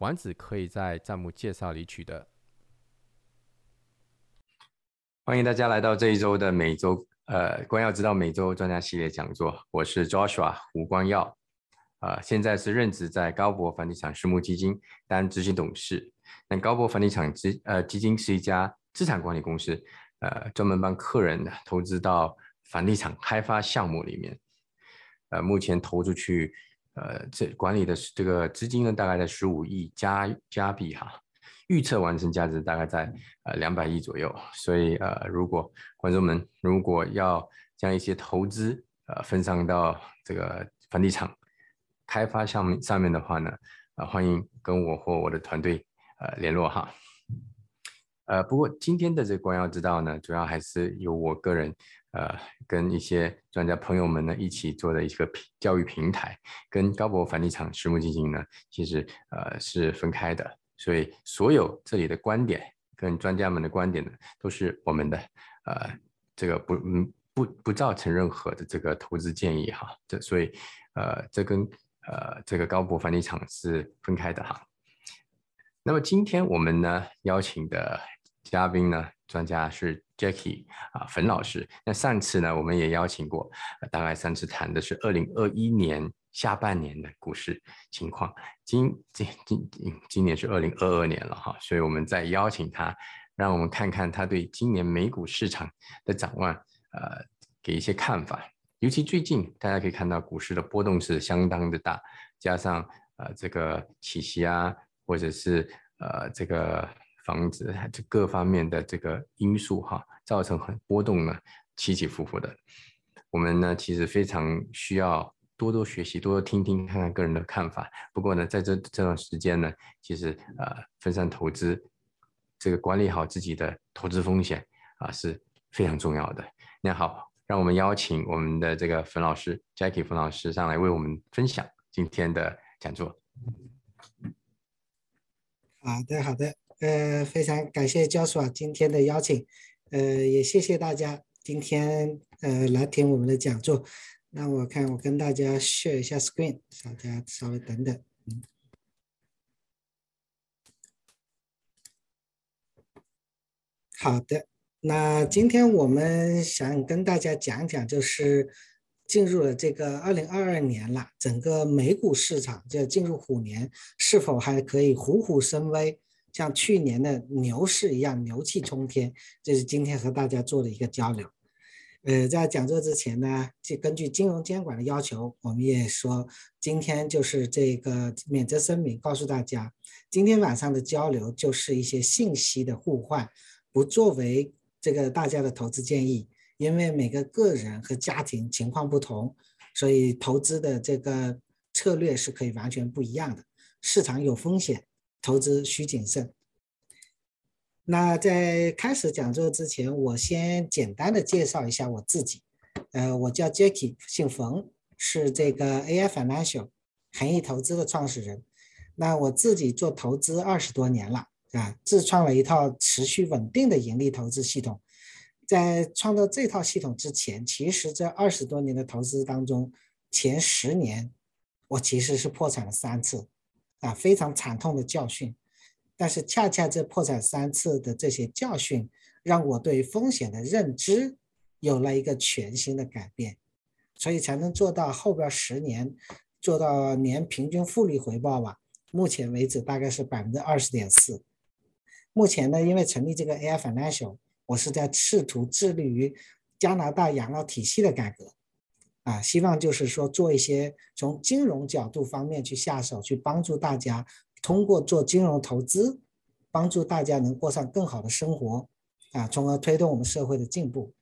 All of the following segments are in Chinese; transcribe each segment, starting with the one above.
丸子可以在弹幕介绍里取得。欢迎大家来到这一周的每周呃光耀之道每周专家系列讲座，我是 Joshua 胡光耀，啊，现在是任职在高博房地产私募基金担执行董事。那高博房地产基呃基金是一家资产管理公司。呃，专门帮客人投资到房地产开发项目里面，呃，目前投出去，呃，这管理的这个资金呢，大概在十五亿加加币哈，预测完成价值大概在呃两百亿左右。所以呃，如果观众们如果要将一些投资呃分散到这个房地产开发项目上面的话呢，呃，欢迎跟我或我的团队呃联络哈。呃，不过今天的这个光耀之道呢，主要还是由我个人，呃，跟一些专家朋友们呢一起做的一个平教育平台，跟高博房地产私募基金呢，其实呃是分开的，所以所有这里的观点跟专家们的观点呢，都是我们的，呃，这个不嗯不不造成任何的这个投资建议哈，这所以呃这跟呃这个高博房地产是分开的哈。那么今天我们呢邀请的。嘉宾呢？专家是 Jackie 啊，冯老师。那上次呢，我们也邀请过，大概上次谈的是二零二一年下半年的股市情况。今今今今今年是二零二二年了哈，所以我们再邀请他，让我们看看他对今年美股市场的展望，呃，给一些看法。尤其最近大家可以看到股市的波动是相当的大，加上呃这个起息啊，或者是呃这个。房子这各方面的这个因素哈，造成很波动呢，起起伏伏的。我们呢，其实非常需要多多学习，多多听听看看个人的看法。不过呢，在这这段时间呢，其实呃，分散投资，这个管理好自己的投资风险啊，是非常重要的。那好，让我们邀请我们的这个冯老师，Jackie 冯老师上来为我们分享今天的讲座。好的，好的。呃，非常感谢教授啊今天的邀请，呃，也谢谢大家今天呃来听我们的讲座。那我看我跟大家 share 一下 screen，大家稍微等等。嗯，好的，那今天我们想跟大家讲讲，就是进入了这个二零二二年了，整个美股市场就进入虎年，是否还可以虎虎生威？像去年的牛市一样牛气冲天，这是今天和大家做的一个交流。呃，在讲座之前呢，就根据金融监管的要求，我们也说今天就是这个免责声明，告诉大家，今天晚上的交流就是一些信息的互换，不作为这个大家的投资建议，因为每个个人和家庭情况不同，所以投资的这个策略是可以完全不一样的，市场有风险。投资需谨慎。那在开始讲座之前，我先简单的介绍一下我自己。呃，我叫 Jackie，姓冯，是这个 AI Financial 恒益投资的创始人。那我自己做投资二十多年了，啊，自创了一套持续稳定的盈利投资系统。在创造这套系统之前，其实这二十多年的投资当中，前十年我其实是破产了三次。啊，非常惨痛的教训，但是恰恰这破产三次的这些教训，让我对风险的认知有了一个全新的改变，所以才能做到后边十年做到年平均复利回报吧。目前为止大概是百分之二十点四。目前呢，因为成立这个 AI Financial，我是在试图致力于加拿大养老体系的改革。啊，希望就是说做一些从金融角度方面去下手，去帮助大家通过做金融投资，帮助大家能过上更好的生活，啊，从而推动我们社会的进步。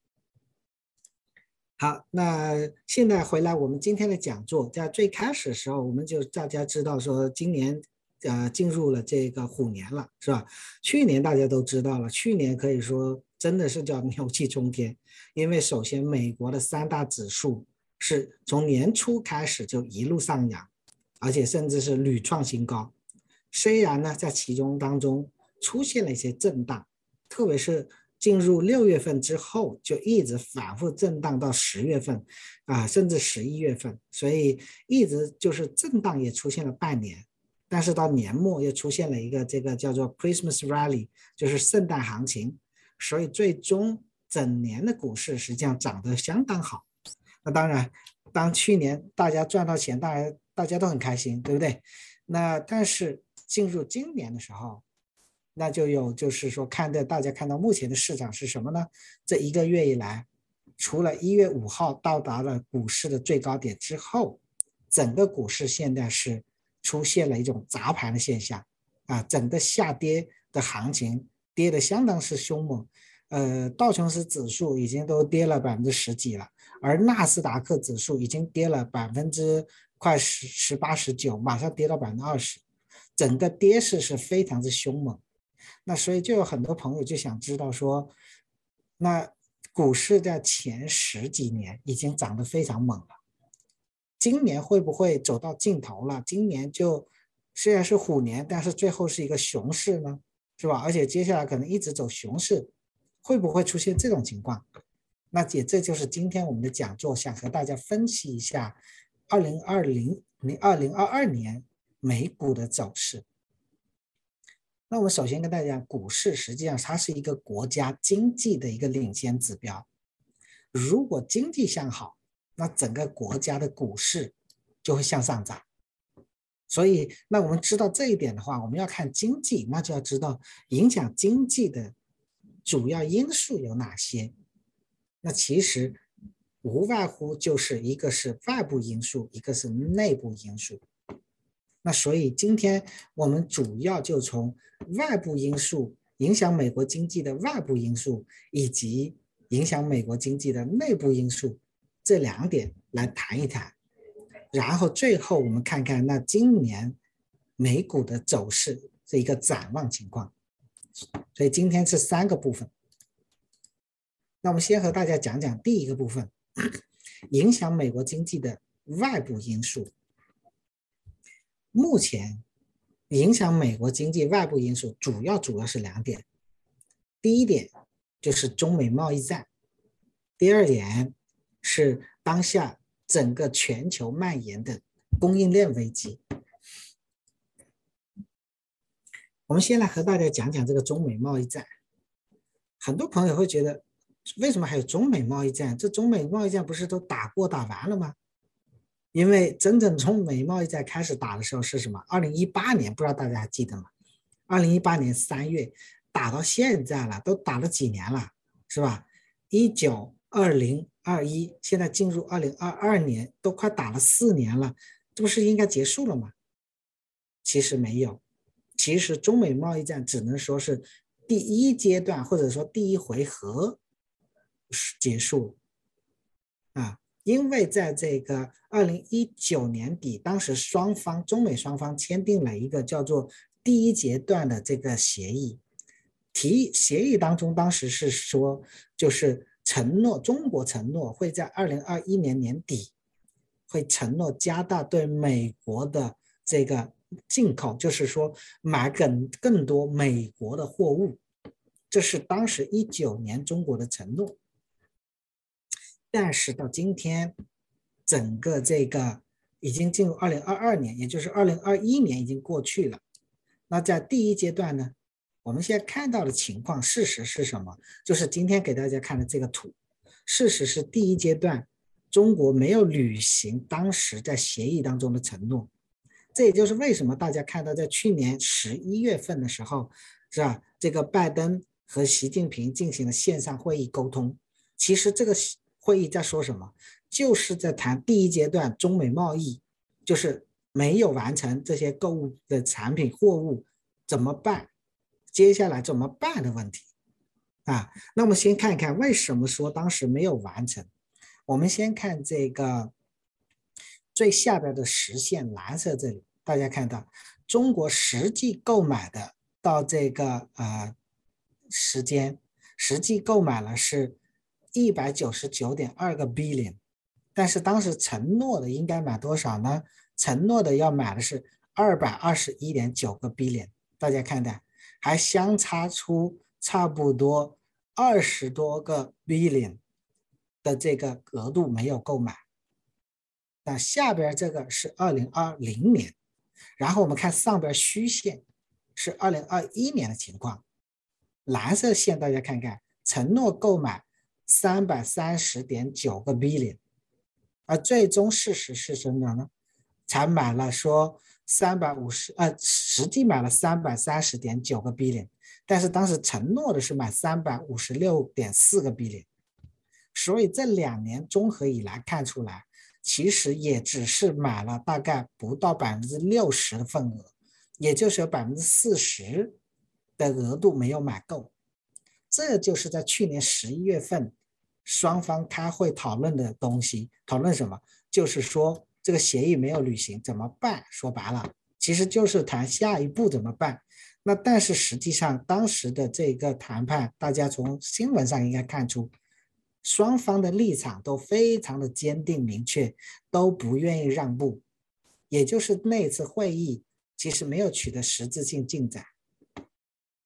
好，那现在回来我们今天的讲座，在最开始的时候，我们就大家知道说，今年呃进入了这个虎年了，是吧？去年大家都知道了，去年可以说真的是叫牛气冲天，因为首先美国的三大指数是从年初开始就一路上扬，而且甚至是屡创新高。虽然呢，在其中当中出现了一些震荡，特别是。进入六月份之后，就一直反复震荡到十月份，啊，甚至十一月份，所以一直就是震荡也出现了半年，但是到年末又出现了一个这个叫做 Christmas Rally，就是圣诞行情，所以最终整年的股市实际上涨得相当好。那当然，当去年大家赚到钱，当然大家都很开心，对不对？那但是进入今年的时候。那就有，就是说，看的大家看到目前的市场是什么呢？这一个月以来，除了一月五号到达了股市的最高点之后，整个股市现在是出现了一种砸盘的现象，啊，整个下跌的行情跌得相当是凶猛，呃，道琼斯指数已经都跌了百分之十几了，而纳斯达克指数已经跌了百分之快十十八十九，马上跌到百分之二十，整个跌势是非常之凶猛。那所以就有很多朋友就想知道说，那股市在前十几年已经涨得非常猛了，今年会不会走到尽头了？今年就虽然是虎年，但是最后是一个熊市呢，是吧？而且接下来可能一直走熊市，会不会出现这种情况？那也这就是今天我们的讲座，想和大家分析一下二零二零零二零二二年美股的走势。那我们首先跟大家讲，股市实际上它是一个国家经济的一个领先指标。如果经济向好，那整个国家的股市就会向上涨。所以，那我们知道这一点的话，我们要看经济，那就要知道影响经济的主要因素有哪些。那其实无外乎就是一个是外部因素，一个是内部因素。那所以今天我们主要就从外部因素影响美国经济的外部因素，以及影响美国经济的内部因素这两点来谈一谈，然后最后我们看看那今年美股的走势这一个展望情况。所以今天是三个部分。那我们先和大家讲讲第一个部分，影响美国经济的外部因素。目前影响美国经济外部因素主要主要是两点，第一点就是中美贸易战，第二点是当下整个全球蔓延的供应链危机。我们先来和大家讲讲这个中美贸易战。很多朋友会觉得，为什么还有中美贸易战？这中美贸易战不是都打过打完了吗？因为真正从美贸易战开始打的时候是什么？二零一八年，不知道大家还记得吗？二零一八年三月打到现在了，都打了几年了，是吧？一九、二零、二一，现在进入二零二二年，都快打了四年了，这不是应该结束了吗？其实没有，其实中美贸易战只能说是第一阶段，或者说第一回合结束啊。因为在这个二零一九年底，当时双方中美双方签订了一个叫做第一阶段的这个协议，提协议当中，当时是说，就是承诺中国承诺会在二零二一年年底，会承诺加大对美国的这个进口，就是说买更更多美国的货物，这是当时一九年中国的承诺。但是到今天，整个这个已经进入二零二二年，也就是二零二一年已经过去了。那在第一阶段呢，我们现在看到的情况，事实是什么？就是今天给大家看的这个图。事实是第一阶段，中国没有履行当时在协议当中的承诺。这也就是为什么大家看到在去年十一月份的时候，是吧？这个拜登和习近平进行了线上会议沟通。其实这个。会议在说什么？就是在谈第一阶段中美贸易，就是没有完成这些购物的产品货物怎么办？接下来怎么办的问题啊？那我们先看一看为什么说当时没有完成。我们先看这个最下边的实线，蓝色这里，大家看到中国实际购买的到这个呃时间，实际购买了是一百九十九点二个 billion，但是当时承诺的应该买多少呢？承诺的要买的是二百二十一点九个 billion，大家看看，还相差出差不多二十多个 billion 的这个额度没有购买。那下边这个是二零二零年，然后我们看上边虚线是二零二一年的情况，蓝色线大家看看，承诺购买三百三十点九个 billion，而最终事实是什么呢？才买了说三百五十，呃，实际买了三百三十点九个 billion，但是当时承诺的是买三百五十六点四个 billion，所以这两年综合以来看出来。其实也只是买了大概不到百分之六十的份额，也就是有百分之四十的额度没有买够。这就是在去年十一月份双方开会讨论的东西。讨论什么？就是说这个协议没有履行怎么办？说白了，其实就是谈下一步怎么办。那但是实际上当时的这个谈判，大家从新闻上应该看出。双方的立场都非常的坚定明确，都不愿意让步，也就是那次会议其实没有取得实质性进展。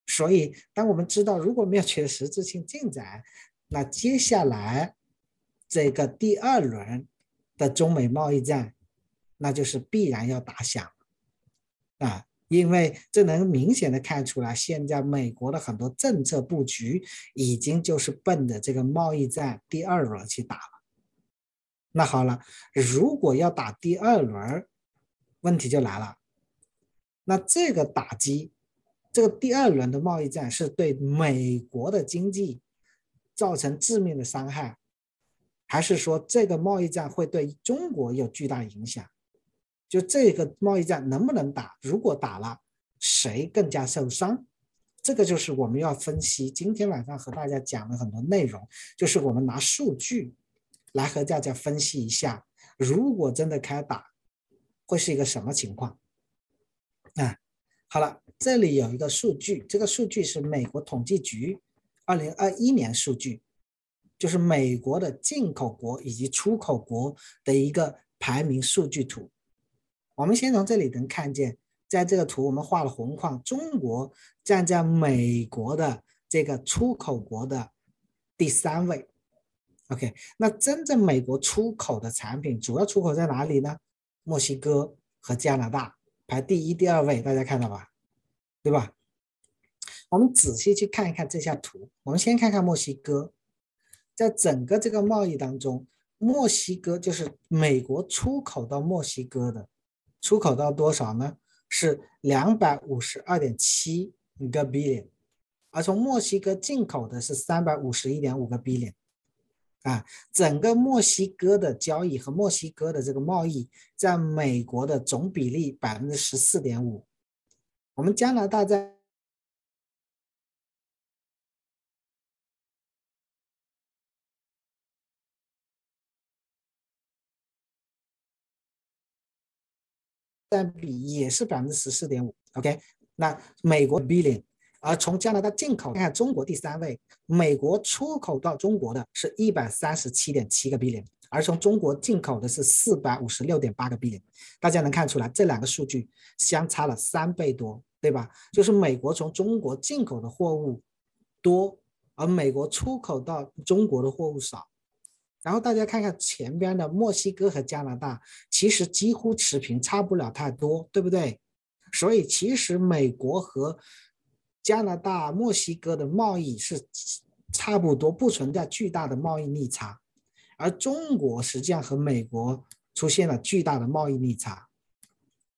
所以，当我们知道如果没有取得实质性进展，那接下来这个第二轮的中美贸易战，那就是必然要打响啊。因为这能明显的看出来，现在美国的很多政策布局已经就是奔着这个贸易战第二轮去打了。那好了，如果要打第二轮，问题就来了。那这个打击，这个第二轮的贸易战是对美国的经济造成致命的伤害，还是说这个贸易战会对中国有巨大影响？就这个贸易战能不能打？如果打了，谁更加受伤？这个就是我们要分析。今天晚上和大家讲了很多内容，就是我们拿数据来和大家分析一下，如果真的开打，会是一个什么情况？啊，好了，这里有一个数据，这个数据是美国统计局二零二一年数据，就是美国的进口国以及出口国的一个排名数据图。我们先从这里能看见，在这个图我们画了红框，中国站在美国的这个出口国的第三位。OK，那真正美国出口的产品主要出口在哪里呢？墨西哥和加拿大排第一、第二位，大家看到吧？对吧？我们仔细去看一看这下图。我们先看看墨西哥，在整个这个贸易当中，墨西哥就是美国出口到墨西哥的。出口到多少呢？是两百五十二点七个 billion，而从墨西哥进口的是三百五十一点五个 billion，啊，整个墨西哥的交易和墨西哥的这个贸易在美国的总比例百分之十四点五，我们加拿大在。占比也是百分之十四点五，OK，那美国 billion，而从加拿大进口看看中国第三位，美国出口到中国的是一百三十七点七个 billion，而从中国进口的是四百五十六点八个 billion，大家能看出来这两个数据相差了三倍多，对吧？就是美国从中国进口的货物多，而美国出口到中国的货物少。然后大家看看前边的墨西哥和加拿大，其实几乎持平，差不了太多，对不对？所以其实美国和加拿大、墨西哥的贸易是差不多，不存在巨大的贸易逆差。而中国实际上和美国出现了巨大的贸易逆差。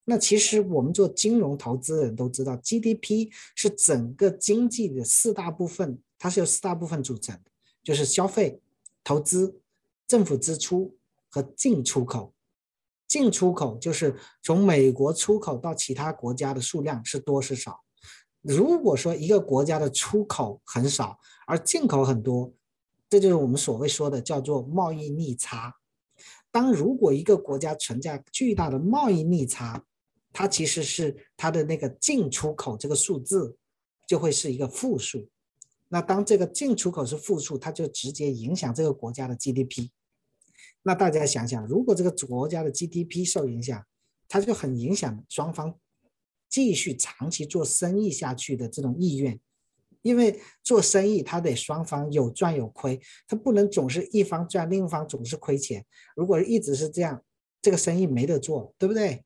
那其实我们做金融投资人都知道，GDP 是整个经济的四大部分，它是由四大部分组成的，就是消费、投资。政府支出和进出口，进出口就是从美国出口到其他国家的数量是多是少。如果说一个国家的出口很少，而进口很多，这就是我们所谓说的叫做贸易逆差。当如果一个国家存在巨大的贸易逆差，它其实是它的那个进出口这个数字就会是一个负数。那当这个进出口是负数，它就直接影响这个国家的 GDP。那大家想想，如果这个国家的 GDP 受影响，它就很影响双方继续长期做生意下去的这种意愿。因为做生意，它得双方有赚有亏，它不能总是一方赚，另一方总是亏钱。如果一直是这样，这个生意没得做，对不对？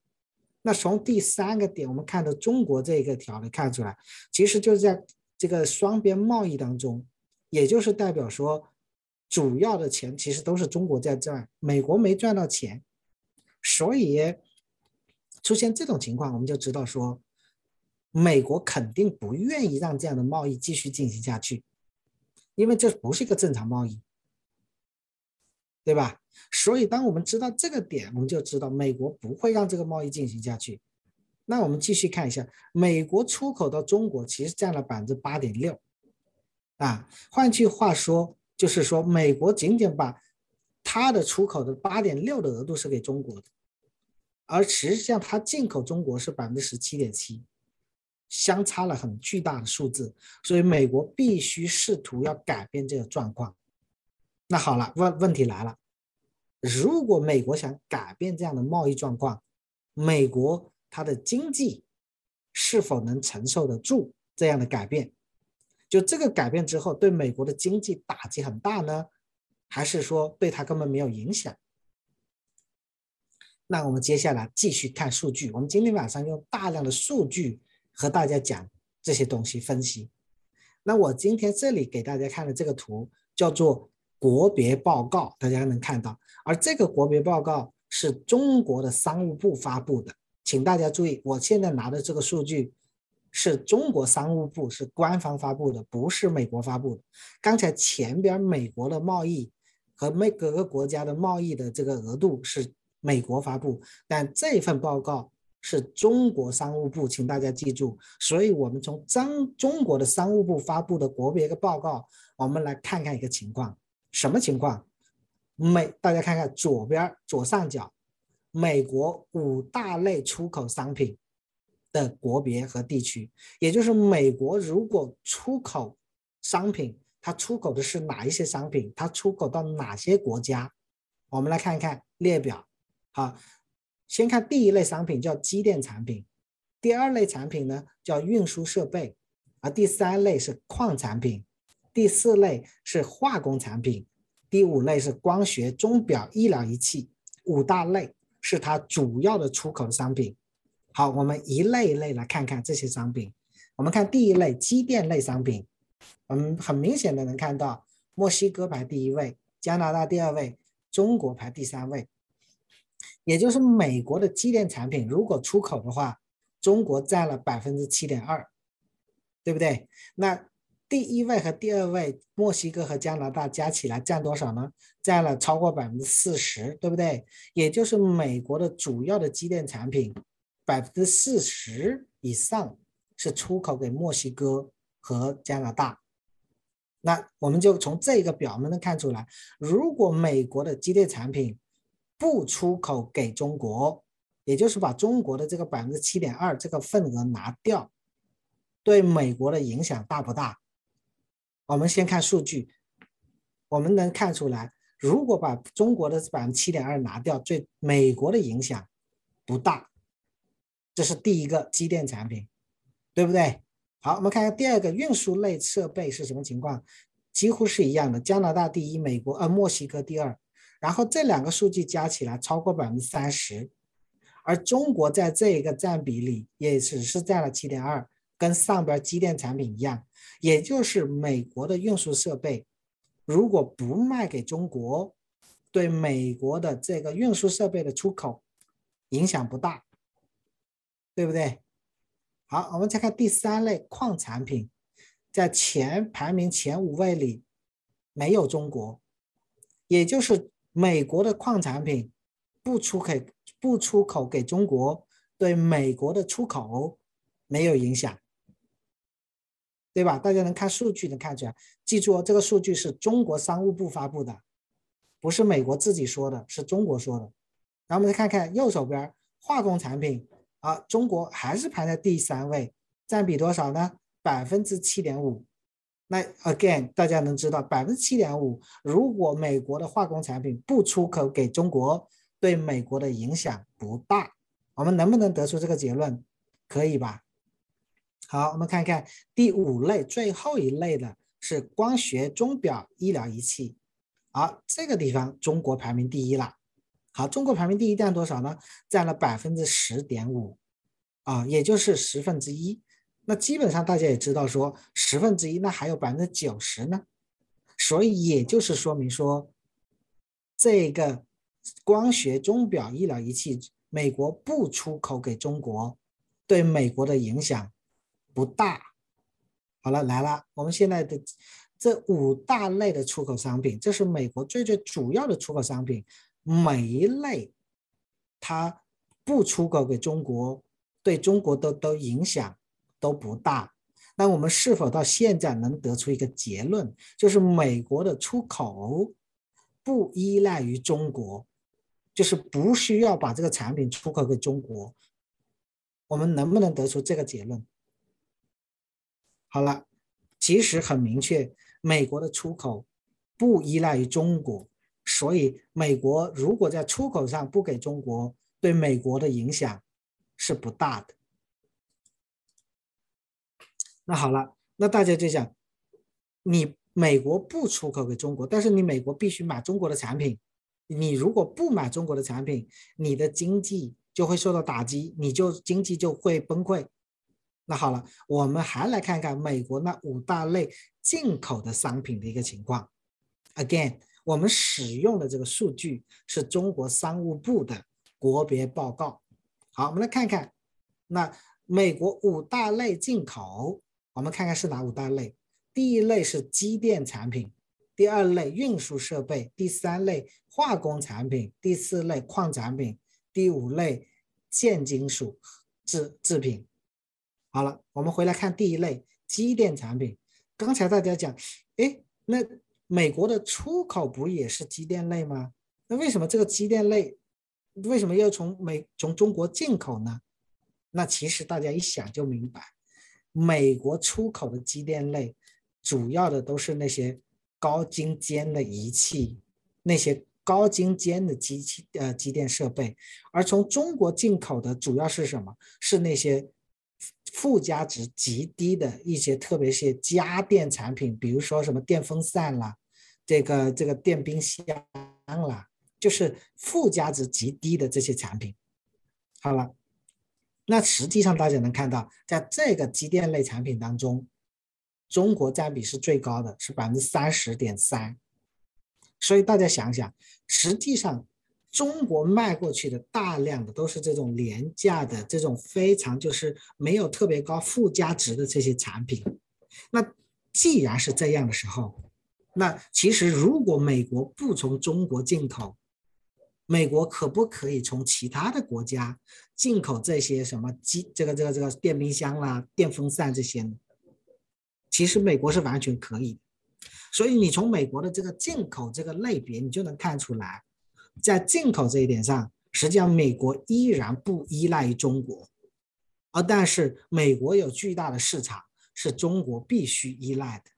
那从第三个点，我们看到中国这个条例看出来，其实就是在这个双边贸易当中，也就是代表说，主要的钱其实都是中国在赚，美国没赚到钱，所以出现这种情况，我们就知道说。美国肯定不愿意让这样的贸易继续进行下去，因为这不是一个正常贸易，对吧？所以当我们知道这个点，我们就知道美国不会让这个贸易进行下去。那我们继续看一下，美国出口到中国其实占了百分之八点六，啊，换句话说，就是说美国仅仅把它的出口的八点六的额度是给中国的，而实际上它进口中国是百分之十七点七。相差了很巨大的数字，所以美国必须试图要改变这个状况。那好了，问问题来了，如果美国想改变这样的贸易状况，美国它的经济是否能承受得住这样的改变？就这个改变之后，对美国的经济打击很大呢，还是说对它根本没有影响？那我们接下来继续看数据。我们今天晚上用大量的数据。和大家讲这些东西分析。那我今天这里给大家看的这个图叫做国别报告，大家能看到。而这个国别报告是中国的商务部发布的，请大家注意，我现在拿的这个数据是中国商务部是官方发布的，不是美国发布的。刚才前边美国的贸易和每各个国家的贸易的这个额度是美国发布，但这份报告。是中国商务部，请大家记住。所以，我们从中中国的商务部发布的国别的报告，我们来看看一个情况。什么情况？美，大家看看左边左上角，美国五大类出口商品的国别和地区，也就是美国如果出口商品，它出口的是哪一些商品？它出口到哪些国家？我们来看一看列表。好。先看第一类商品叫机电产品，第二类产品呢叫运输设备，而第三类是矿产品，第四类是化工产品，第五类是光学、钟表、医疗仪器，五大类是它主要的出口商品。好，我们一类一类来看看这些商品。我们看第一类机电类商品，我们很明显的能看到墨西哥排第一位，加拿大第二位，中国排第三位。也就是美国的机电产品如果出口的话，中国占了百分之七点二，对不对？那第一位和第二位墨西哥和加拿大加起来占多少呢？占了超过百分之四十，对不对？也就是美国的主要的机电产品百分之四十以上是出口给墨西哥和加拿大。那我们就从这个表我们能看出来，如果美国的机电产品不出口给中国，也就是把中国的这个百分之七点二这个份额拿掉，对美国的影响大不大？我们先看数据，我们能看出来，如果把中国的百分之七点二拿掉，对美国的影响不大。这是第一个机电产品，对不对？好，我们看看第二个运输类设备是什么情况，几乎是一样的，加拿大第一，美国呃墨西哥第二。然后这两个数据加起来超过百分之三十，而中国在这一个占比里也只是占了七点二，跟上边机电产品一样，也就是美国的运输设备，如果不卖给中国，对美国的这个运输设备的出口影响不大，对不对？好，我们再看第三类矿产品，在前排名前五位里没有中国，也就是。美国的矿产品不出给不出口给中国，对美国的出口没有影响，对吧？大家能看数据能看出来。记住哦，这个数据是中国商务部发布的，不是美国自己说的，是中国说的。然后我们再看看右手边化工产品，啊，中国还是排在第三位，占比多少呢？百分之七点五。那 again，大家能知道百分之七点五，如果美国的化工产品不出口给中国，对美国的影响不大。我们能不能得出这个结论？可以吧？好，我们看看第五类，最后一类的是光学钟表医疗仪器。好，这个地方中国排名第一了。好，中国排名第一占多少呢？占了百分之十点五，啊，也就是十分之一。那基本上大家也知道，说十分之一，那还有百分之九十呢。所以也就是说明说，这个光学钟表医疗仪器，美国不出口给中国，对美国的影响不大。好了，来了，我们现在的这五大类的出口商品，这是美国最最主要的出口商品。每一类，它不出口给中国，对中国都都影响都不大。那我们是否到现在能得出一个结论，就是美国的出口不依赖于中国，就是不需要把这个产品出口给中国？我们能不能得出这个结论？好了，其实很明确，美国的出口不依赖于中国。所以，美国如果在出口上不给中国，对美国的影响是不大的。那好了，那大家就讲，你美国不出口给中国，但是你美国必须买中国的产品。你如果不买中国的产品，你的经济就会受到打击，你就经济就会崩溃。那好了，我们还来看看美国那五大类进口的商品的一个情况。Again。我们使用的这个数据是中国商务部的国别报告。好，我们来看看，那美国五大类进口，我们看看是哪五大类？第一类是机电产品，第二类运输设备，第三类化工产品，第四类矿产品，第五类建金属制制品。好了，我们回来看第一类机电产品。刚才大家讲，哎，那。美国的出口不也是机电类吗？那为什么这个机电类为什么要从美从中国进口呢？那其实大家一想就明白，美国出口的机电类主要的都是那些高精尖的仪器，那些高精尖的机器呃机电设备，而从中国进口的主要是什么？是那些。附加值极低的一些，特别是家电产品，比如说什么电风扇啦，这个这个电冰箱啦，就是附加值极低的这些产品。好了，那实际上大家能看到，在这个机电类产品当中，中国占比是最高的，是百分之三十点三。所以大家想想，实际上。中国卖过去的大量的都是这种廉价的、这种非常就是没有特别高附加值的这些产品。那既然是这样的时候，那其实如果美国不从中国进口，美国可不可以从其他的国家进口这些什么机、这个、这个、这个电冰箱啦、电风扇这些呢？其实美国是完全可以。所以你从美国的这个进口这个类别，你就能看出来。在进口这一点上，实际上美国依然不依赖于中国，而但是美国有巨大的市场，是中国必须依赖的。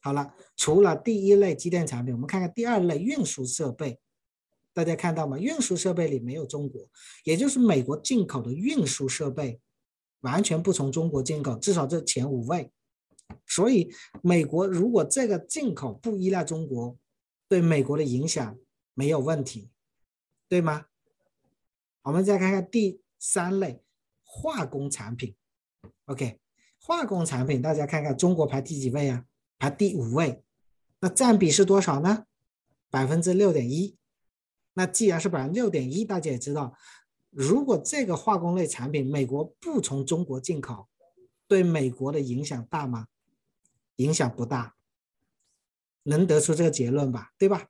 好了，除了第一类机电产品，我们看看第二类运输设备，大家看到吗？运输设备里没有中国，也就是美国进口的运输设备完全不从中国进口，至少这前五位。所以美国如果这个进口不依赖中国。对美国的影响没有问题，对吗？我们再看看第三类化工产品。OK，化工产品大家看看中国排第几位啊？排第五位。那占比是多少呢？百分之六点一。那既然是百分之六点一，大家也知道，如果这个化工类产品美国不从中国进口，对美国的影响大吗？影响不大。能得出这个结论吧，对吧？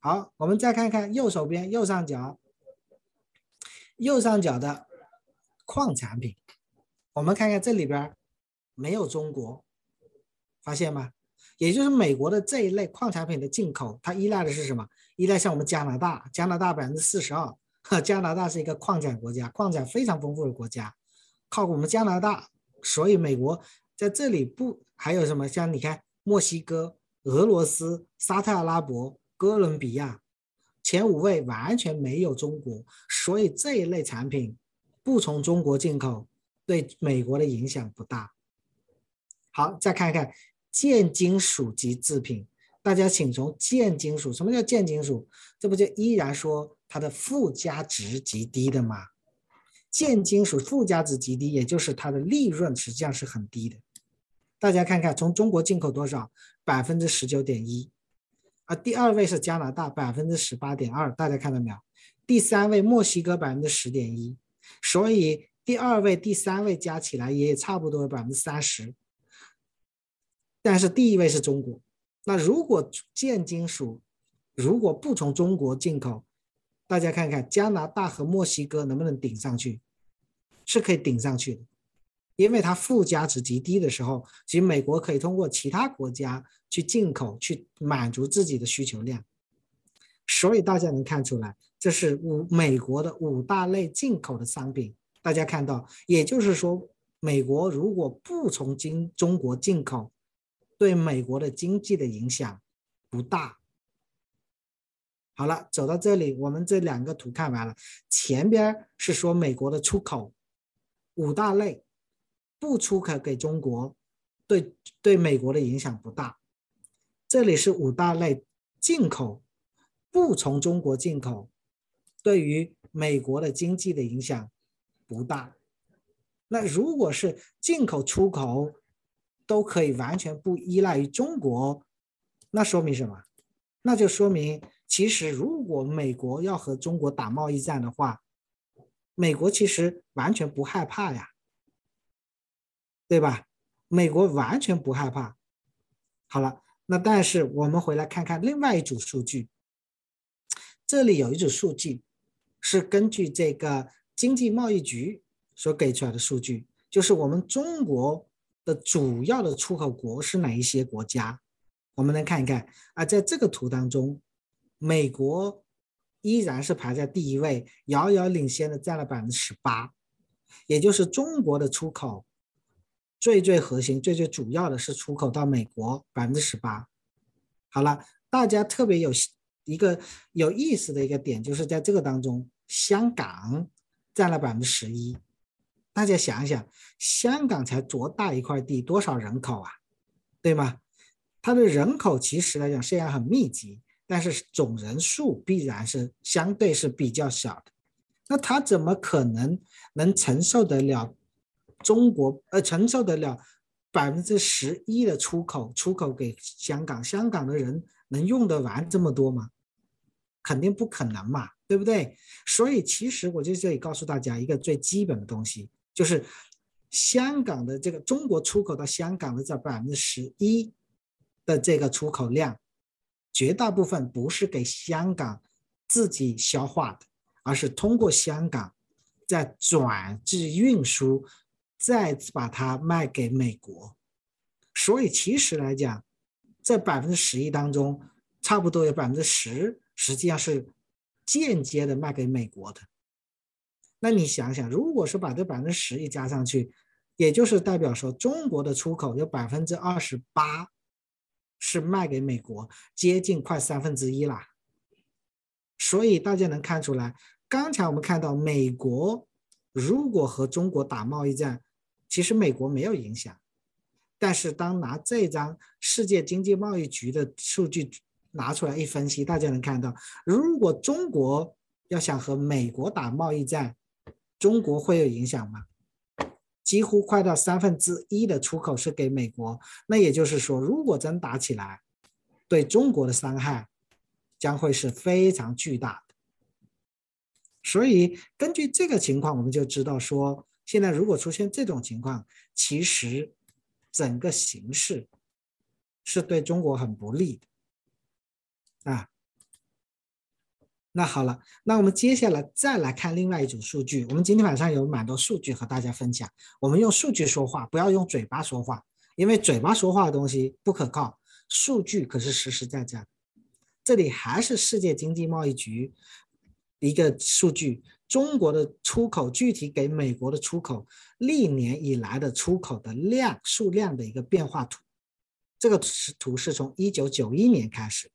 好，我们再看看右手边右上角，右上角的矿产品，我们看看这里边没有中国，发现吗？也就是美国的这一类矿产品的进口，它依赖的是什么？依赖像我们加拿大，加拿大百分之四十二，加拿大是一个矿产国家，矿产非常丰富的国家，靠我们加拿大，所以美国在这里不还有什么？像你看，墨西哥、俄罗斯、沙特阿拉伯、哥伦比亚，前五位完全没有中国，所以这一类产品不从中国进口，对美国的影响不大。好，再看一看贱金属及制品，大家请从贱金属，什么叫贱金属？这不就依然说。它的附加值极低的吗，贱金属附加值极低，也就是它的利润实际上是很低的。大家看看，从中国进口多少？百分之十九点一，啊，第二位是加拿大，百分之十八点二，大家看到没有？第三位墨西哥百分之十点一，所以第二位、第三位加起来也差不多百分之三十。但是第一位是中国，那如果贱金属如果不从中国进口，大家看看加拿大和墨西哥能不能顶上去？是可以顶上去的，因为它附加值极低的时候，其实美国可以通过其他国家去进口，去满足自己的需求量。所以大家能看出来，这是五美国的五大类进口的商品。大家看到，也就是说，美国如果不从经中国进口，对美国的经济的影响不大。好了，走到这里，我们这两个图看完了。前边是说美国的出口五大类，不出口给中国，对对美国的影响不大。这里是五大类进口，不从中国进口，对于美国的经济的影响不大。那如果是进口出口都可以完全不依赖于中国，那说明什么？那就说明。其实，如果美国要和中国打贸易战的话，美国其实完全不害怕呀，对吧？美国完全不害怕。好了，那但是我们回来看看另外一组数据。这里有一组数据是根据这个经济贸易局所给出来的数据，就是我们中国的主要的出口国是哪一些国家？我们来看一看啊，在这个图当中。美国依然是排在第一位，遥遥领先的占了百分之十八，也就是中国的出口最最核心、最最主要的是出口到美国百分之十八。好了，大家特别有一个有意思的一个点，就是在这个当中，香港占了百分之十一。大家想一想，香港才多大一块地，多少人口啊，对吗？它的人口其实来讲虽然很密集。但是总人数必然是相对是比较小的，那他怎么可能能承受得了中国呃承受得了百分之十一的出口出口给香港？香港的人能用得完这么多吗？肯定不可能嘛，对不对？所以其实我在这里告诉大家一个最基本的东西，就是香港的这个中国出口到香港的这百分之十一的这个出口量。绝大部分不是给香港自己消化的，而是通过香港再转至运输，再把它卖给美国。所以其实来讲，这百分之十一当中，差不多有百分之十实际上是间接的卖给美国的。那你想想，如果是把这百分之十一加上去，也就是代表说中国的出口有百分之二十八。是卖给美国，接近快三分之一啦。所以大家能看出来，刚才我们看到美国如果和中国打贸易战，其实美国没有影响。但是当拿这张世界经济贸易局的数据拿出来一分析，大家能看到，如果中国要想和美国打贸易战，中国会有影响吗？几乎快到三分之一的出口是给美国，那也就是说，如果真打起来，对中国的伤害将会是非常巨大的。所以根据这个情况，我们就知道说，现在如果出现这种情况，其实整个形势是对中国很不利的啊。那好了，那我们接下来再来看另外一组数据。我们今天晚上有蛮多数据和大家分享。我们用数据说话，不要用嘴巴说话，因为嘴巴说话的东西不可靠，数据可是实实在在的。这里还是世界经济贸易局一个数据，中国的出口具体给美国的出口历年以来的出口的量数量的一个变化图。这个图是从一九九一年开始，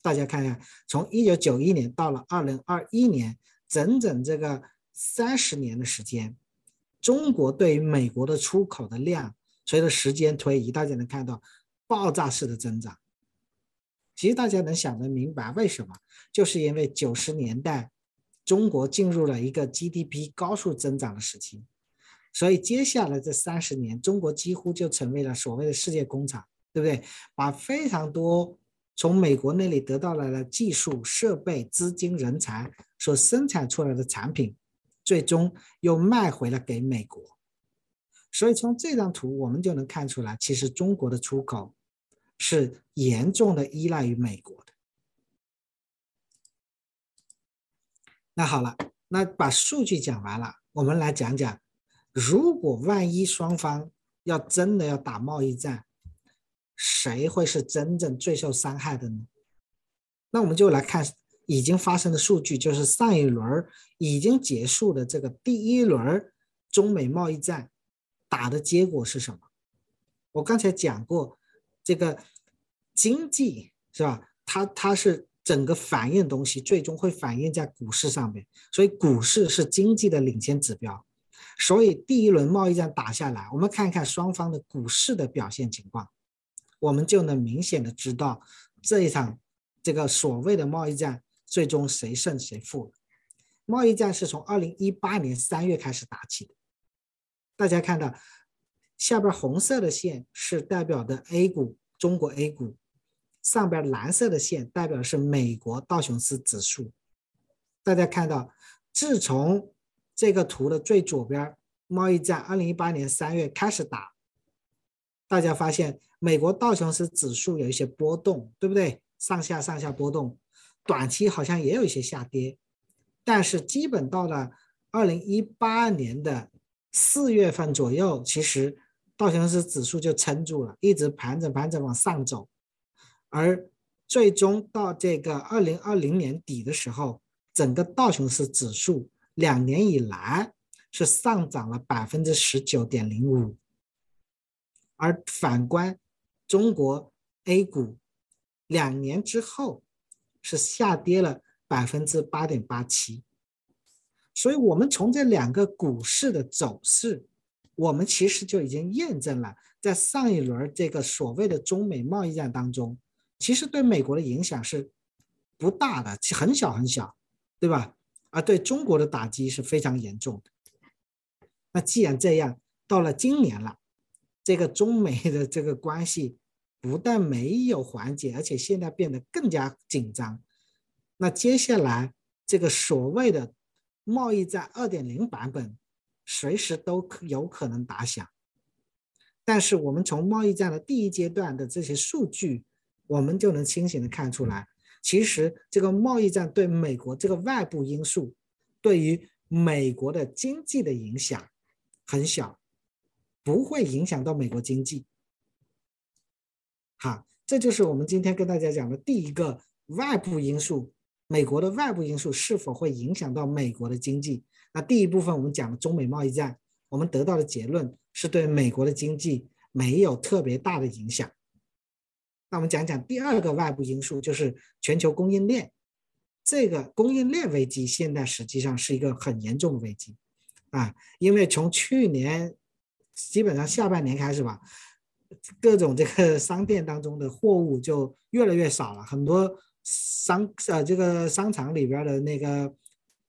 大家看一下，从一九九一年到了二零二一年，整整这个三十年的时间，中国对于美国的出口的量，随着时间推移，大家能看到爆炸式的增长。其实大家能想得明白为什么？就是因为九十年代。中国进入了一个 GDP 高速增长的时期，所以接下来这三十年，中国几乎就成为了所谓的世界工厂，对不对？把非常多从美国那里得到来的技术、设备、资金、人才所生产出来的产品，最终又卖回了给美国。所以从这张图我们就能看出来，其实中国的出口是严重的依赖于美国的。那好了，那把数据讲完了，我们来讲讲，如果万一双方要真的要打贸易战，谁会是真正最受伤害的呢？那我们就来看已经发生的数据，就是上一轮已经结束的这个第一轮中美贸易战打的结果是什么？我刚才讲过，这个经济是吧？它它是。整个反映东西最终会反映在股市上面，所以股市是经济的领先指标。所以第一轮贸易战打下来，我们看一看双方的股市的表现情况，我们就能明显的知道这一场这个所谓的贸易战最终谁胜谁负。贸易战是从二零一八年三月开始打起的，大家看到下边红色的线是代表的 A 股，中国 A 股。上边蓝色的线代表是美国道琼斯指数。大家看到，自从这个图的最左边，贸易战二零一八年三月开始打，大家发现美国道琼斯指数有一些波动，对不对？上下上下波动，短期好像也有一些下跌，但是基本到了二零一八年的四月份左右，其实道琼斯指数就撑住了，一直盘着盘着往上走。而最终到这个二零二零年底的时候，整个道琼斯指数两年以来是上涨了百分之十九点零五，而反观中国 A 股，两年之后是下跌了百分之八点八七。所以，我们从这两个股市的走势，我们其实就已经验证了，在上一轮这个所谓的中美贸易战当中。其实对美国的影响是不大的，很小很小，对吧？而对中国的打击是非常严重的。那既然这样，到了今年了，这个中美的这个关系不但没有缓解，而且现在变得更加紧张。那接下来这个所谓的贸易战二点零版本，随时都有可能打响。但是我们从贸易战的第一阶段的这些数据。我们就能清醒的看出来，其实这个贸易战对美国这个外部因素，对于美国的经济的影响很小，不会影响到美国经济。好，这就是我们今天跟大家讲的第一个外部因素，美国的外部因素是否会影响到美国的经济？那第一部分我们讲中美贸易战，我们得到的结论是对美国的经济没有特别大的影响。那我们讲讲第二个外部因素，就是全球供应链。这个供应链危机现在实际上是一个很严重的危机啊，因为从去年基本上下半年开始吧，各种这个商店当中的货物就越来越少了，很多商呃这个商场里边的那个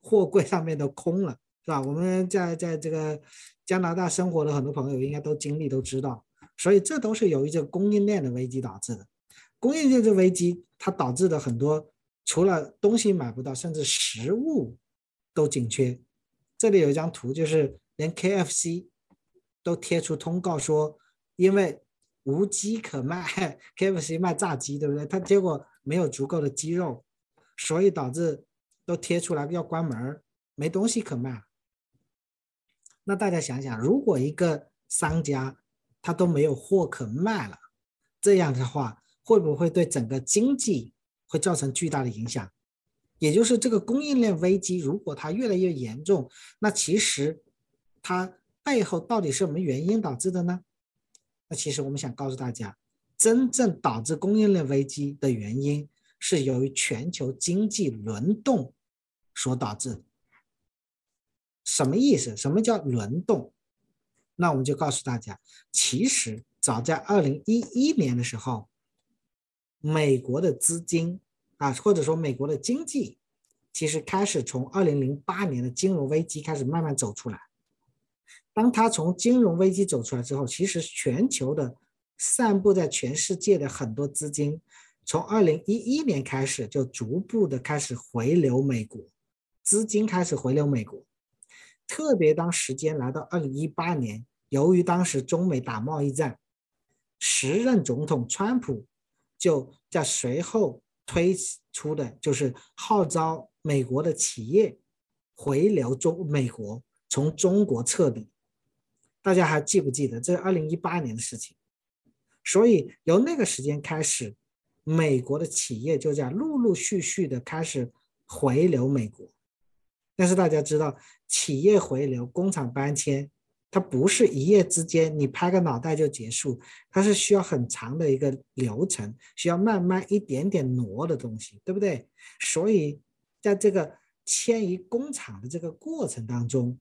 货柜上面都空了，是吧？我们在在这个加拿大生活的很多朋友应该都经历都知道，所以这都是由于这供应链的危机导致的。供应链这危机，它导致的很多，除了东西买不到，甚至食物都紧缺。这里有一张图，就是连 KFC 都贴出通告说，因为无鸡可卖，KFC 卖炸鸡，对不对？它结果没有足够的鸡肉，所以导致都贴出来要关门，没东西可卖。那大家想想，如果一个商家他都没有货可卖了，这样的话。会不会对整个经济会造成巨大的影响？也就是这个供应链危机，如果它越来越严重，那其实它背后到底是什么原因导致的呢？那其实我们想告诉大家，真正导致供应链危机的原因是由于全球经济轮动所导致。什么意思？什么叫轮动？那我们就告诉大家，其实早在二零一一年的时候，美国的资金啊，或者说美国的经济，其实开始从二零零八年的金融危机开始慢慢走出来。当他从金融危机走出来之后，其实全球的散布在全世界的很多资金，从二零一一年开始就逐步的开始回流美国，资金开始回流美国。特别当时间来到二零一八年，由于当时中美打贸易战，时任总统川普就在随后推出的就是号召美国的企业回流中美国，从中国撤离。大家还记不记得这是二零一八年的事情？所以由那个时间开始，美国的企业就在陆陆续续的开始回流美国。但是大家知道，企业回流、工厂搬迁，它不是一夜之间你拍个脑袋就结束，它是需要很长的一个流程，需要慢慢一点点挪的东西，对不对？所以在这个迁移工厂的这个过程当中，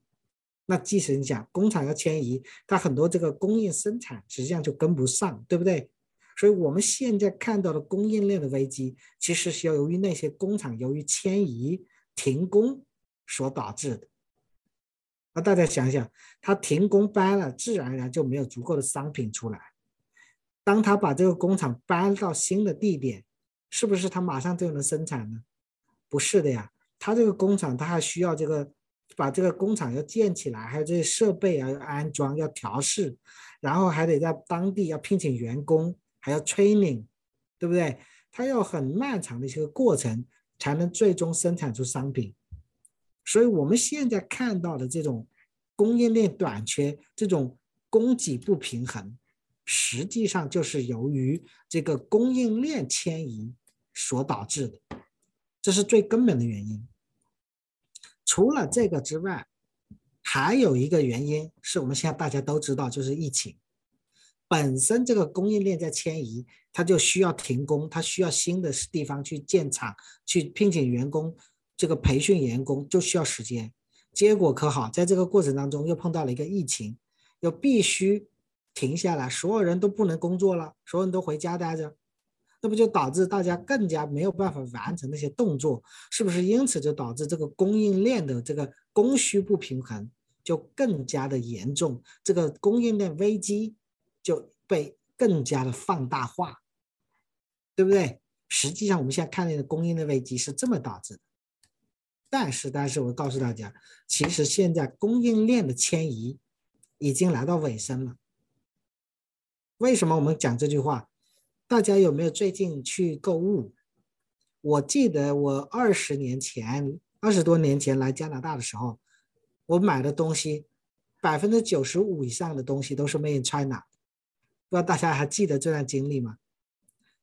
那即使你讲工厂要迁移，它很多这个供应生产实际上就跟不上，对不对？所以我们现在看到的供应链的危机，其实是要由于那些工厂由于迁移停工。所导致的，那大家想想，他停工搬了，自然而然就没有足够的商品出来。当他把这个工厂搬到新的地点，是不是他马上就能生产呢？不是的呀，他这个工厂他还需要这个把这个工厂要建起来，还有这些设备啊要安装、要调试，然后还得在当地要聘请员工，还要 training，对不对？他要很漫长的一个过程，才能最终生产出商品。所以，我们现在看到的这种供应链短缺、这种供给不平衡，实际上就是由于这个供应链迁移所导致的，这是最根本的原因。除了这个之外，还有一个原因是我们现在大家都知道，就是疫情本身这个供应链在迁移，它就需要停工，它需要新的地方去建厂、去聘请员工。这个培训员工就需要时间，结果可好，在这个过程当中又碰到了一个疫情，又必须停下来，所有人都不能工作了，所有人都回家待着，那不就导致大家更加没有办法完成那些动作，是不是？因此就导致这个供应链的这个供需不平衡就更加的严重，这个供应链危机就被更加的放大化，对不对？实际上我们现在看见的供应链危机是这么导致的。但是，但是我告诉大家，其实现在供应链的迁移已经来到尾声了。为什么我们讲这句话？大家有没有最近去购物？我记得我二十年前、二十多年前来加拿大的时候，我买的东西百分之九十五以上的东西都是 Made in China。不知道大家还记得这段经历吗？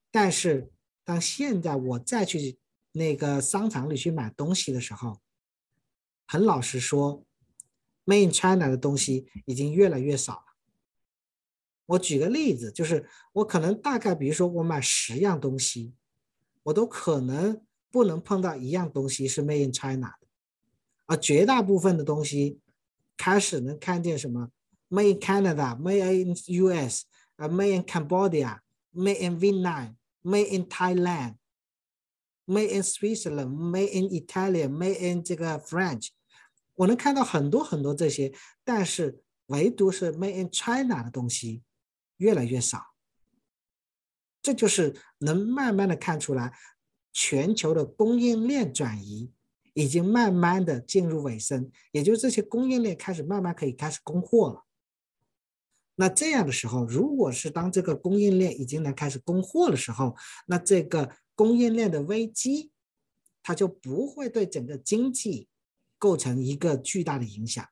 但是当现在我再去。那个商场里去买东西的时候，很老实说，Made in China 的东西已经越来越少了。我举个例子，就是我可能大概，比如说我买十样东西，我都可能不能碰到一样东西是 Made in China 的，而绝大部分的东西开始能看见什么 Made in Canada，Made in US，呃，Made in Cambodia，Made in Vietnam，Made in Thailand。Made in Switzerland, Made in Italian, Made in 这个 French，我能看到很多很多这些，但是唯独是 Made in China 的东西越来越少。这就是能慢慢的看出来，全球的供应链转移已经慢慢的进入尾声，也就是这些供应链开始慢慢可以开始供货了。那这样的时候，如果是当这个供应链已经能开始供货的时候，那这个。供应链的危机，它就不会对整个经济构成一个巨大的影响。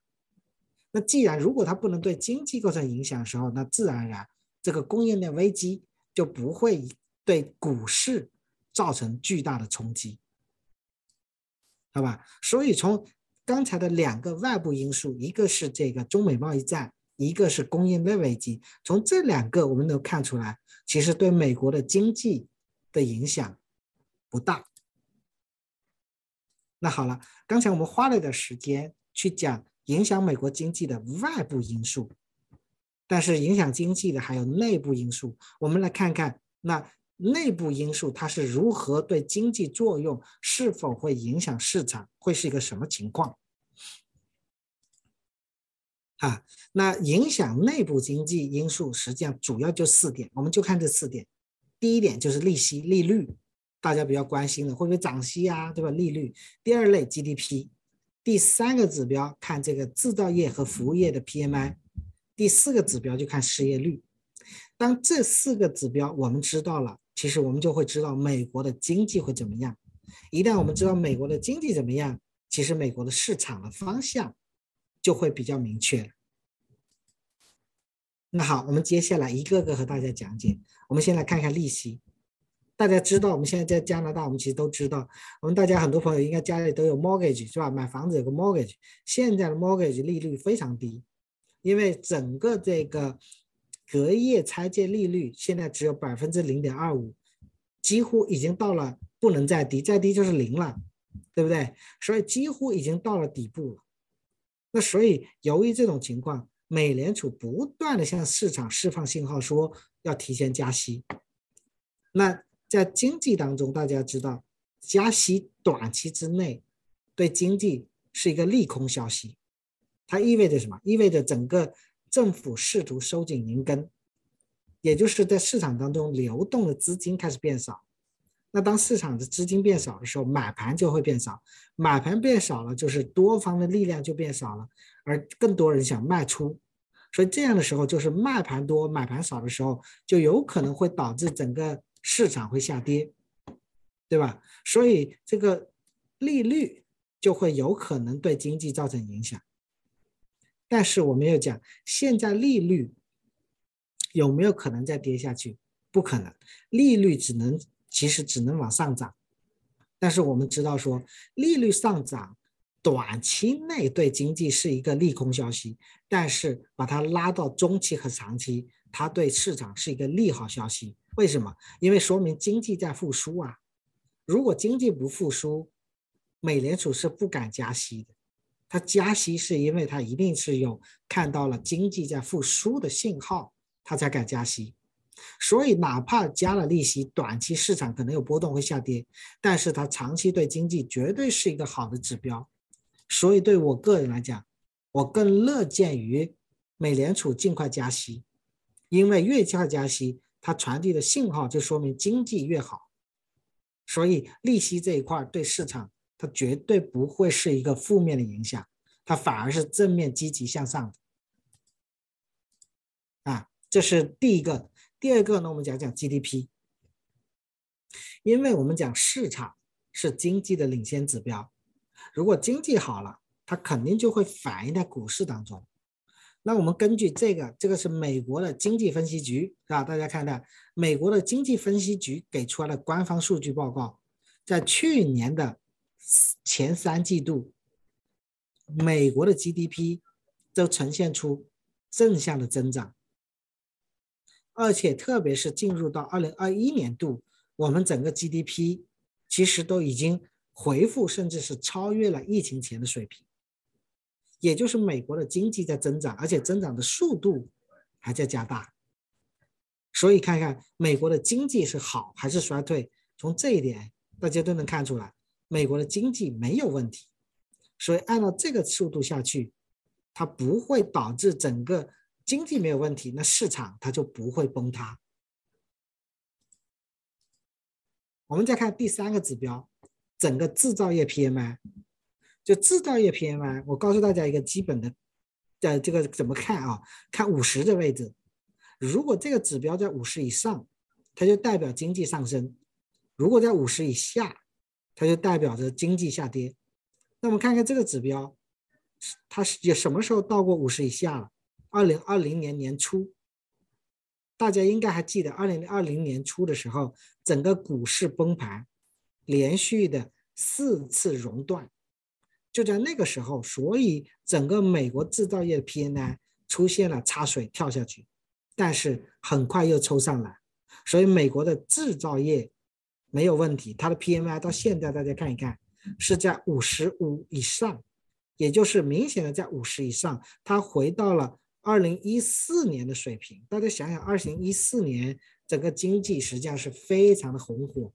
那既然如果它不能对经济构成影响的时候，那自然而然这个供应链危机就不会对股市造成巨大的冲击。好吧？所以从刚才的两个外部因素，一个是这个中美贸易战，一个是供应链危机，从这两个我们能看出来，其实对美国的经济的影响不大。那好了，刚才我们花了点时间去讲影响美国经济的外部因素，但是影响经济的还有内部因素。我们来看看那内部因素它是如何对经济作用，是否会影响市场，会是一个什么情况？啊，那影响内部经济因素实际上主要就四点，我们就看这四点。第一点就是利息利率。大家比较关心的会不会涨息啊，对吧？利率。第二类 GDP，第三个指标看这个制造业和服务业的 PMI，第四个指标就看失业率。当这四个指标我们知道了，其实我们就会知道美国的经济会怎么样。一旦我们知道美国的经济怎么样，其实美国的市场的方向就会比较明确。那好，我们接下来一个个和大家讲解。我们先来看看利息。大家知道，我们现在在加拿大，我们其实都知道，我们大家很多朋友应该家里都有 mortgage 是吧？买房子有个 mortgage，现在的 mortgage 利率非常低，因为整个这个隔夜拆借利率现在只有百分之零点二五，几乎已经到了不能再低，再低就是零了，对不对？所以几乎已经到了底部了。那所以由于这种情况，美联储不断的向市场释放信号，说要提前加息，那。在经济当中，大家知道，加息短期之内对经济是一个利空消息。它意味着什么？意味着整个政府试图收紧银根，也就是在市场当中流动的资金开始变少。那当市场的资金变少的时候，买盘就会变少。买盘变少了，就是多方的力量就变少了，而更多人想卖出。所以这样的时候，就是卖盘多、买盘少的时候，就有可能会导致整个。市场会下跌，对吧？所以这个利率就会有可能对经济造成影响。但是我们要讲，现在利率有没有可能再跌下去？不可能，利率只能其实只能往上涨。但是我们知道说，利率上涨短期内对经济是一个利空消息，但是把它拉到中期和长期，它对市场是一个利好消息。为什么？因为说明经济在复苏啊！如果经济不复苏，美联储是不敢加息的。它加息是因为它一定是有看到了经济在复苏的信号，它才敢加息。所以哪怕加了利息，短期市场可能有波动会下跌，但是它长期对经济绝对是一个好的指标。所以对我个人来讲，我更乐见于美联储尽快加息，因为越快加息。它传递的信号就说明经济越好，所以利息这一块对市场它绝对不会是一个负面的影响，它反而是正面积极向上的。啊，这是第一个。第二个呢，我们讲讲 GDP，因为我们讲市场是经济的领先指标，如果经济好了，它肯定就会反映在股市当中。那我们根据这个，这个是美国的经济分析局，是吧？大家看到，美国的经济分析局给出来的官方数据报告，在去年的前三季度，美国的 GDP 都呈现出正向的增长，而且特别是进入到二零二一年度，我们整个 GDP 其实都已经回复，甚至是超越了疫情前的水平。也就是美国的经济在增长，而且增长的速度还在加大，所以看看美国的经济是好还是衰退，从这一点大家都能看出来，美国的经济没有问题，所以按照这个速度下去，它不会导致整个经济没有问题，那市场它就不会崩塌。我们再看第三个指标，整个制造业 PMI。就制造业 PMI，我告诉大家一个基本的，呃，这个怎么看啊？看五十的位置，如果这个指标在五十以上，它就代表经济上升；如果在五十以下，它就代表着经济下跌。那我们看看这个指标，它是有什么时候到过五十以下了？二零二零年年初，大家应该还记得，二零二零年初的时候，整个股市崩盘，连续的四次熔断。就在那个时候，所以整个美国制造业的 PMI 出现了插水跳下去，但是很快又抽上来，所以美国的制造业没有问题，它的 PMI 到现在大家看一看是在五十五以上，也就是明显的在五十以上，它回到了二零一四年的水平。大家想想，二零一四年整个经济实际上是非常的红火。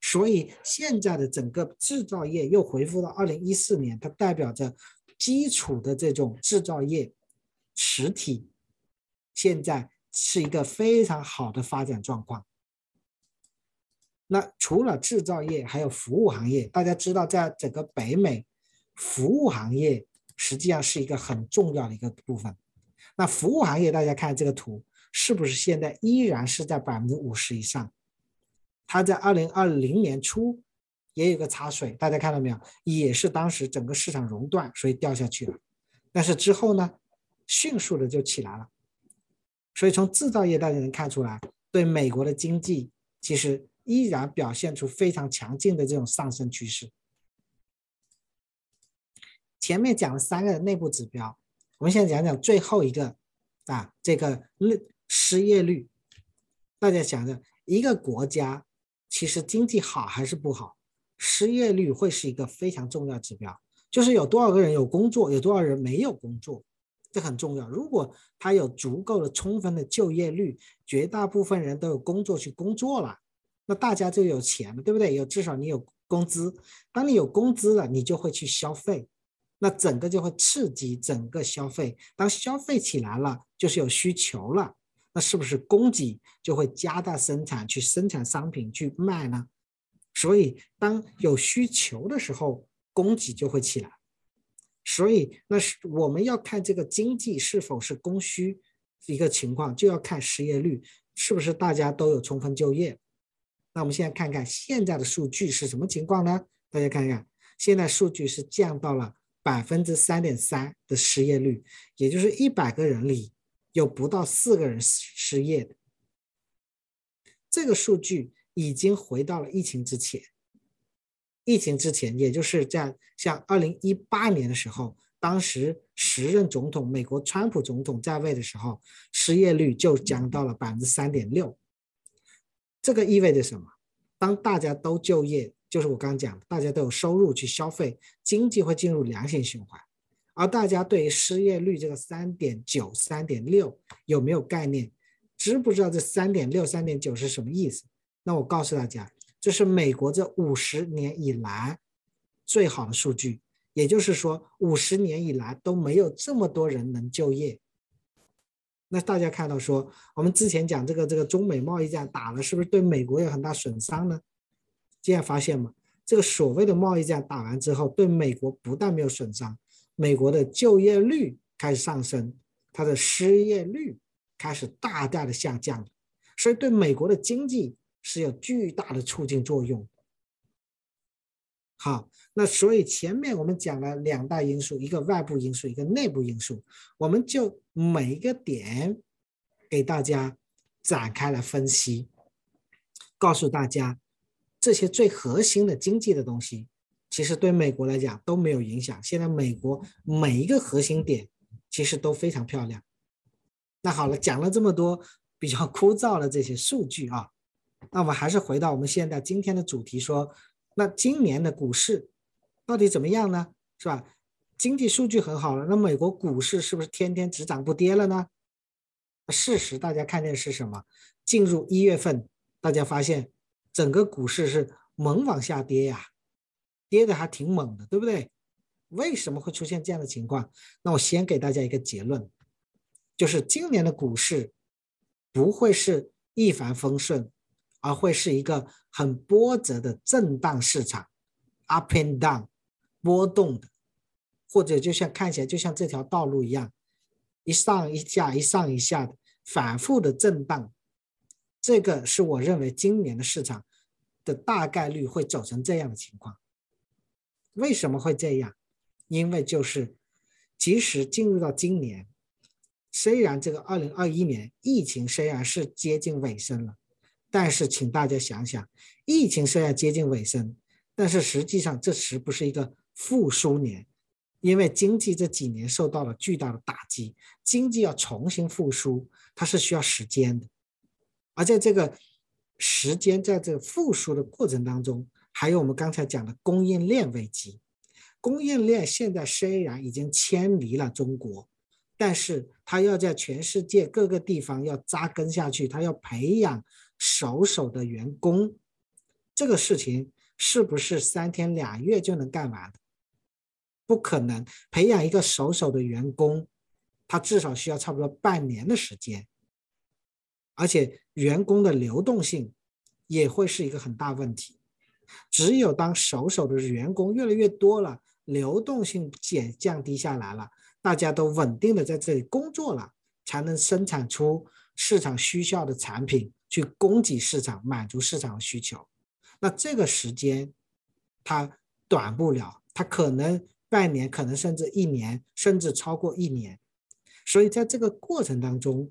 所以现在的整个制造业又恢复到二零一四年，它代表着基础的这种制造业实体现在是一个非常好的发展状况。那除了制造业，还有服务行业。大家知道，在整个北美，服务行业实际上是一个很重要的一个部分。那服务行业，大家看这个图，是不是现在依然是在百分之五十以上？它在二零二零年初也有个插水，大家看到没有？也是当时整个市场熔断，所以掉下去了。但是之后呢，迅速的就起来了。所以从制造业大家能看出来，对美国的经济其实依然表现出非常强劲的这种上升趋势。前面讲了三个内部指标，我们现在讲讲最后一个啊，这个失失业率。大家想着一个国家。其实经济好还是不好，失业率会是一个非常重要指标，就是有多少个人有工作，有多少人没有工作，这很重要。如果他有足够的、充分的就业率，绝大部分人都有工作去工作了，那大家就有钱了，对不对？有至少你有工资，当你有工资了，你就会去消费，那整个就会刺激整个消费。当消费起来了，就是有需求了。那是不是供给就会加大生产，去生产商品去卖呢？所以当有需求的时候，供给就会起来。所以那是我们要看这个经济是否是供需一个情况，就要看失业率是不是大家都有充分就业。那我们现在看看现在的数据是什么情况呢？大家看看，现在数据是降到了百分之三点三的失业率，也就是一百个人里。有不到四个人失业的，这个数据已经回到了疫情之前。疫情之前，也就是在像二零一八年的时候，当时时任总统美国川普总统在位的时候，失业率就降到了百分之三点六。这个意味着什么？当大家都就业，就是我刚刚讲，大家都有收入去消费，经济会进入良性循环。而大家对于失业率这个三点九、三点六有没有概念？知不知道这三点六、三点九是什么意思？那我告诉大家，这是美国这五十年以来最好的数据，也就是说，五十年以来都没有这么多人能就业。那大家看到说，我们之前讲这个这个中美贸易战打了，是不是对美国有很大损伤呢？现在发现吗？这个所谓的贸易战打完之后，对美国不但没有损伤。美国的就业率开始上升，它的失业率开始大大的下降，所以对美国的经济是有巨大的促进作用。好，那所以前面我们讲了两大因素，一个外部因素，一个内部因素，我们就每一个点给大家展开了分析，告诉大家这些最核心的经济的东西。其实对美国来讲都没有影响。现在美国每一个核心点其实都非常漂亮。那好了，讲了这么多比较枯燥的这些数据啊，那我们还是回到我们现在今天的主题，说那今年的股市到底怎么样呢？是吧？经济数据很好了，那美国股市是不是天天只涨不跌了呢？事实大家看见是什么？进入一月份，大家发现整个股市是猛往下跌呀。跌的还挺猛的，对不对？为什么会出现这样的情况？那我先给大家一个结论，就是今年的股市不会是一帆风顺，而会是一个很波折的震荡市场，up and down，波动的，或者就像看起来就像这条道路一样，一上一下，一上一下的反复的震荡。这个是我认为今年的市场的大概率会走成这样的情况。为什么会这样？因为就是，即使进入到今年，虽然这个二零二一年疫情虽然是接近尾声了，但是请大家想想，疫情虽然接近尾声，但是实际上这是不是一个复苏年，因为经济这几年受到了巨大的打击，经济要重新复苏，它是需要时间的。而在这个时间，在这个复苏的过程当中，还有我们刚才讲的供应链危机。供应链现在虽然已经迁离了中国，但是它要在全世界各个地方要扎根下去，它要培养熟手的员工，这个事情是不是三天两月就能干完的？不可能，培养一个熟手的员工，他至少需要差不多半年的时间，而且员工的流动性也会是一个很大问题。只有当熟手的员工越来越多了。流动性减降低下来了，大家都稳定的在这里工作了，才能生产出市场需要的产品，去供给市场，满足市场的需求。那这个时间它短不了，它可能半年，可能甚至一年，甚至超过一年。所以在这个过程当中，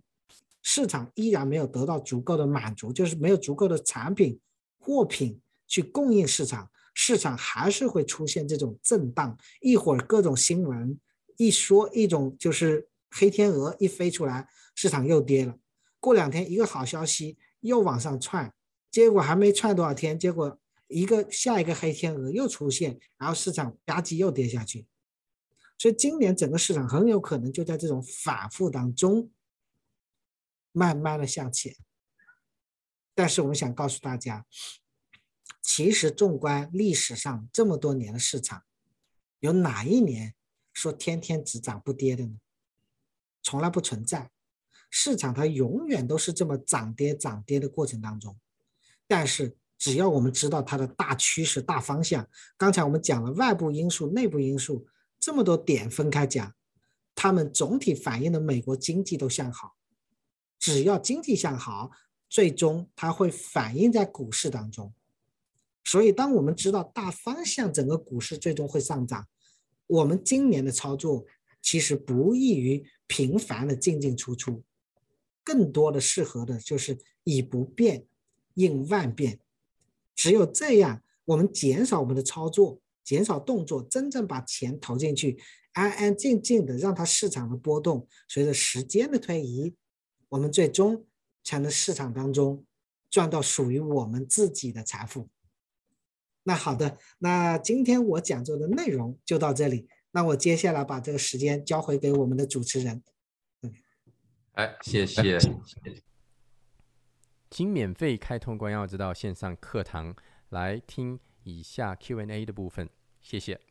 市场依然没有得到足够的满足，就是没有足够的产品货品去供应市场。市场还是会出现这种震荡，一会儿各种新闻一说，一种就是黑天鹅一飞出来，市场又跌了。过两天一个好消息又往上窜，结果还没窜多少天，结果一个下一个黑天鹅又出现，然后市场吧唧又跌下去。所以今年整个市场很有可能就在这种反复当中，慢慢的向前。但是我们想告诉大家。其实，纵观历史上这么多年的市场，有哪一年说天天只涨不跌的呢？从来不存在。市场它永远都是这么涨跌涨跌的过程当中。但是，只要我们知道它的大趋势、大方向，刚才我们讲了外部因素、内部因素这么多点分开讲，它们总体反映的美国经济都向好。只要经济向好，最终它会反映在股市当中。所以，当我们知道大方向，整个股市最终会上涨，我们今年的操作其实不易于频繁的进进出出，更多的适合的就是以不变应万变。只有这样，我们减少我们的操作，减少动作，真正把钱投进去，安安静静的让它市场的波动，随着时间的推移，我们最终才能市场当中赚到属于我们自己的财富。那好的，那今天我讲座的内容就到这里。那我接下来把这个时间交回给我们的主持人。嗯，哎，谢谢。请免费开通关耀之道线上课堂来听以下 Q&A 的部分，谢谢。